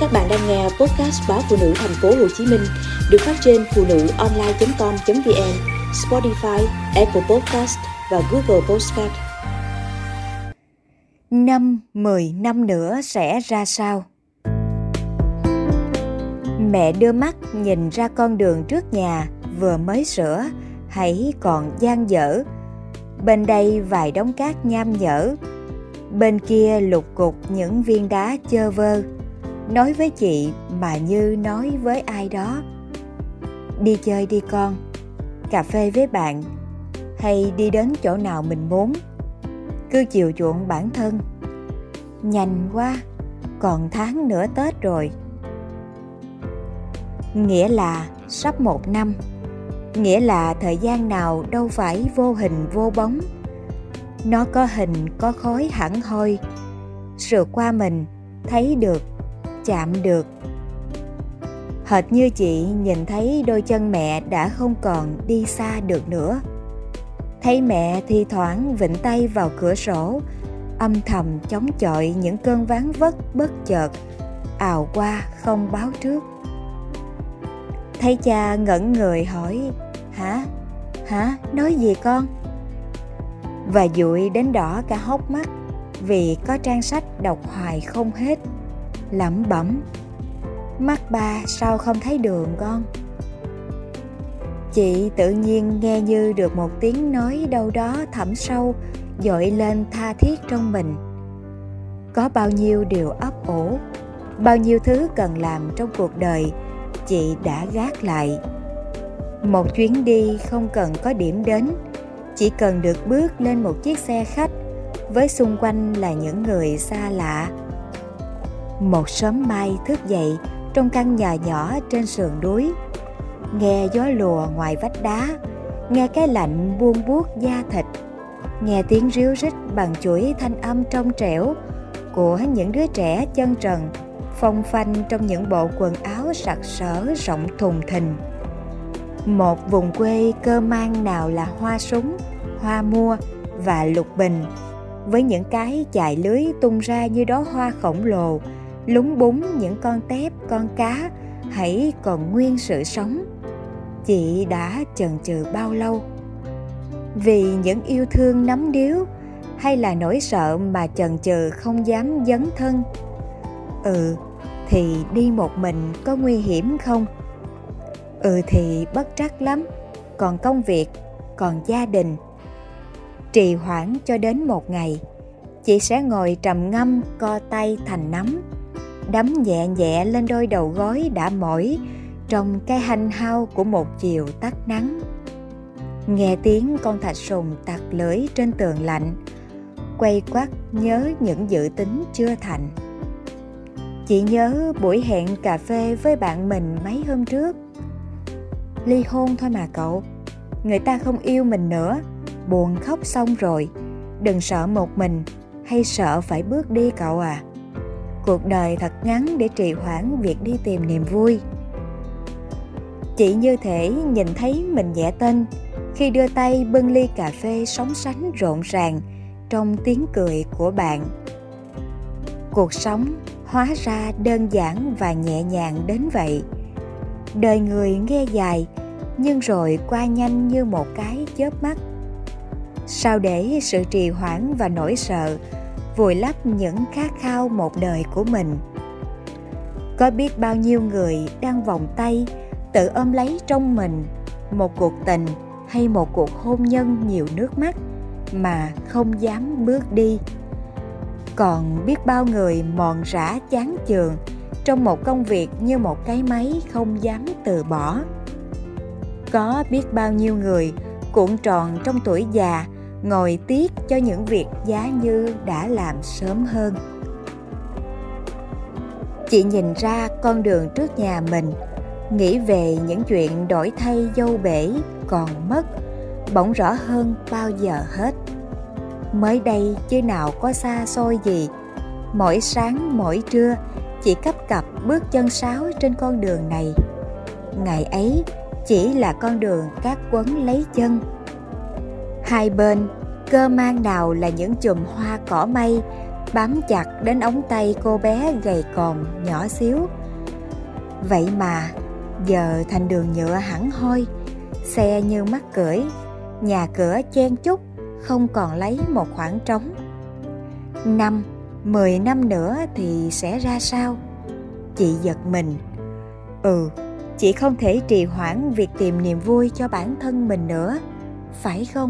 Các bạn đang nghe podcast báo phụ nữ thành phố Hồ Chí Minh được phát trên phụ nữ online.com.vn, Spotify, Apple Podcast và Google Podcast. Năm, mười năm nữa sẽ ra sao? Mẹ đưa mắt nhìn ra con đường trước nhà vừa mới sửa, hãy còn gian dở. Bên đây vài đống cát nham nhở, bên kia lục cục những viên đá chơ vơ nói với chị mà như nói với ai đó. Đi chơi đi con, cà phê với bạn, hay đi đến chỗ nào mình muốn. Cứ chiều chuộng bản thân. Nhanh quá, còn tháng nữa tết rồi. Nghĩa là sắp một năm. Nghĩa là thời gian nào đâu phải vô hình vô bóng. Nó có hình có khói hẳn hoi. Sượt qua mình, thấy được chạm được. Hệt như chị nhìn thấy đôi chân mẹ đã không còn đi xa được nữa. Thấy mẹ thi thoảng vịnh tay vào cửa sổ, âm thầm chống chọi những cơn ván vất bất chợt, ào qua không báo trước. Thấy cha ngẩn người hỏi, hả? Hả? Nói gì con? Và dụi đến đỏ cả hốc mắt vì có trang sách đọc hoài không hết lẩm bẩm. Mắt ba sao không thấy đường con? Chị tự nhiên nghe như được một tiếng nói đâu đó thẳm sâu dội lên tha thiết trong mình. Có bao nhiêu điều ấp ủ, bao nhiêu thứ cần làm trong cuộc đời chị đã gác lại. Một chuyến đi không cần có điểm đến chỉ cần được bước lên một chiếc xe khách với xung quanh là những người xa lạ một sớm mai thức dậy trong căn nhà nhỏ trên sườn núi. Nghe gió lùa ngoài vách đá, nghe cái lạnh buông buốt da thịt, nghe tiếng ríu rít bằng chuỗi thanh âm trong trẻo của những đứa trẻ chân trần phong phanh trong những bộ quần áo sặc sỡ rộng thùng thình. Một vùng quê cơ mang nào là hoa súng, hoa mua và lục bình, với những cái chài lưới tung ra như đó hoa khổng lồ lúng búng những con tép, con cá, hãy còn nguyên sự sống. Chị đã chần chừ bao lâu? Vì những yêu thương nắm điếu, hay là nỗi sợ mà chần chừ không dám dấn thân? Ừ thì đi một mình có nguy hiểm không? Ừ thì bất trắc lắm. Còn công việc, còn gia đình. Trì hoãn cho đến một ngày, chị sẽ ngồi trầm ngâm, co tay thành nắm đấm nhẹ nhẹ lên đôi đầu gối đã mỏi trong cái hanh hao của một chiều tắt nắng. Nghe tiếng con thạch sùng tặc lưỡi trên tường lạnh, quay quắt nhớ những dự tính chưa thành. Chị nhớ buổi hẹn cà phê với bạn mình mấy hôm trước. Ly hôn thôi mà cậu, người ta không yêu mình nữa, buồn khóc xong rồi. Đừng sợ một mình, hay sợ phải bước đi cậu à? Cuộc đời thật ngắn để trì hoãn việc đi tìm niềm vui. Chị như thể nhìn thấy mình nhẹ tên, khi đưa tay bưng ly cà phê sóng sánh rộn ràng trong tiếng cười của bạn. Cuộc sống hóa ra đơn giản và nhẹ nhàng đến vậy. Đời người nghe dài, nhưng rồi qua nhanh như một cái chớp mắt. Sao để sự trì hoãn và nỗi sợ vùi lấp những khát khao một đời của mình. Có biết bao nhiêu người đang vòng tay, tự ôm lấy trong mình một cuộc tình hay một cuộc hôn nhân nhiều nước mắt mà không dám bước đi. Còn biết bao người mòn rã chán chường trong một công việc như một cái máy không dám từ bỏ. Có biết bao nhiêu người cuộn tròn trong tuổi già ngồi tiếc cho những việc giá như đã làm sớm hơn. Chị nhìn ra con đường trước nhà mình, nghĩ về những chuyện đổi thay dâu bể còn mất, bỗng rõ hơn bao giờ hết. Mới đây chứ nào có xa xôi gì, mỗi sáng mỗi trưa, chị cấp cặp bước chân sáo trên con đường này. Ngày ấy, chỉ là con đường các quấn lấy chân hai bên, cơ mang nào là những chùm hoa cỏ mây, bám chặt đến ống tay cô bé gầy còm nhỏ xíu. Vậy mà, giờ thành đường nhựa hẳn hoi, xe như mắc cưỡi nhà cửa chen chúc, không còn lấy một khoảng trống. Năm, mười năm nữa thì sẽ ra sao? Chị giật mình. Ừ chị không thể trì hoãn việc tìm niềm vui cho bản thân mình nữa, phải không?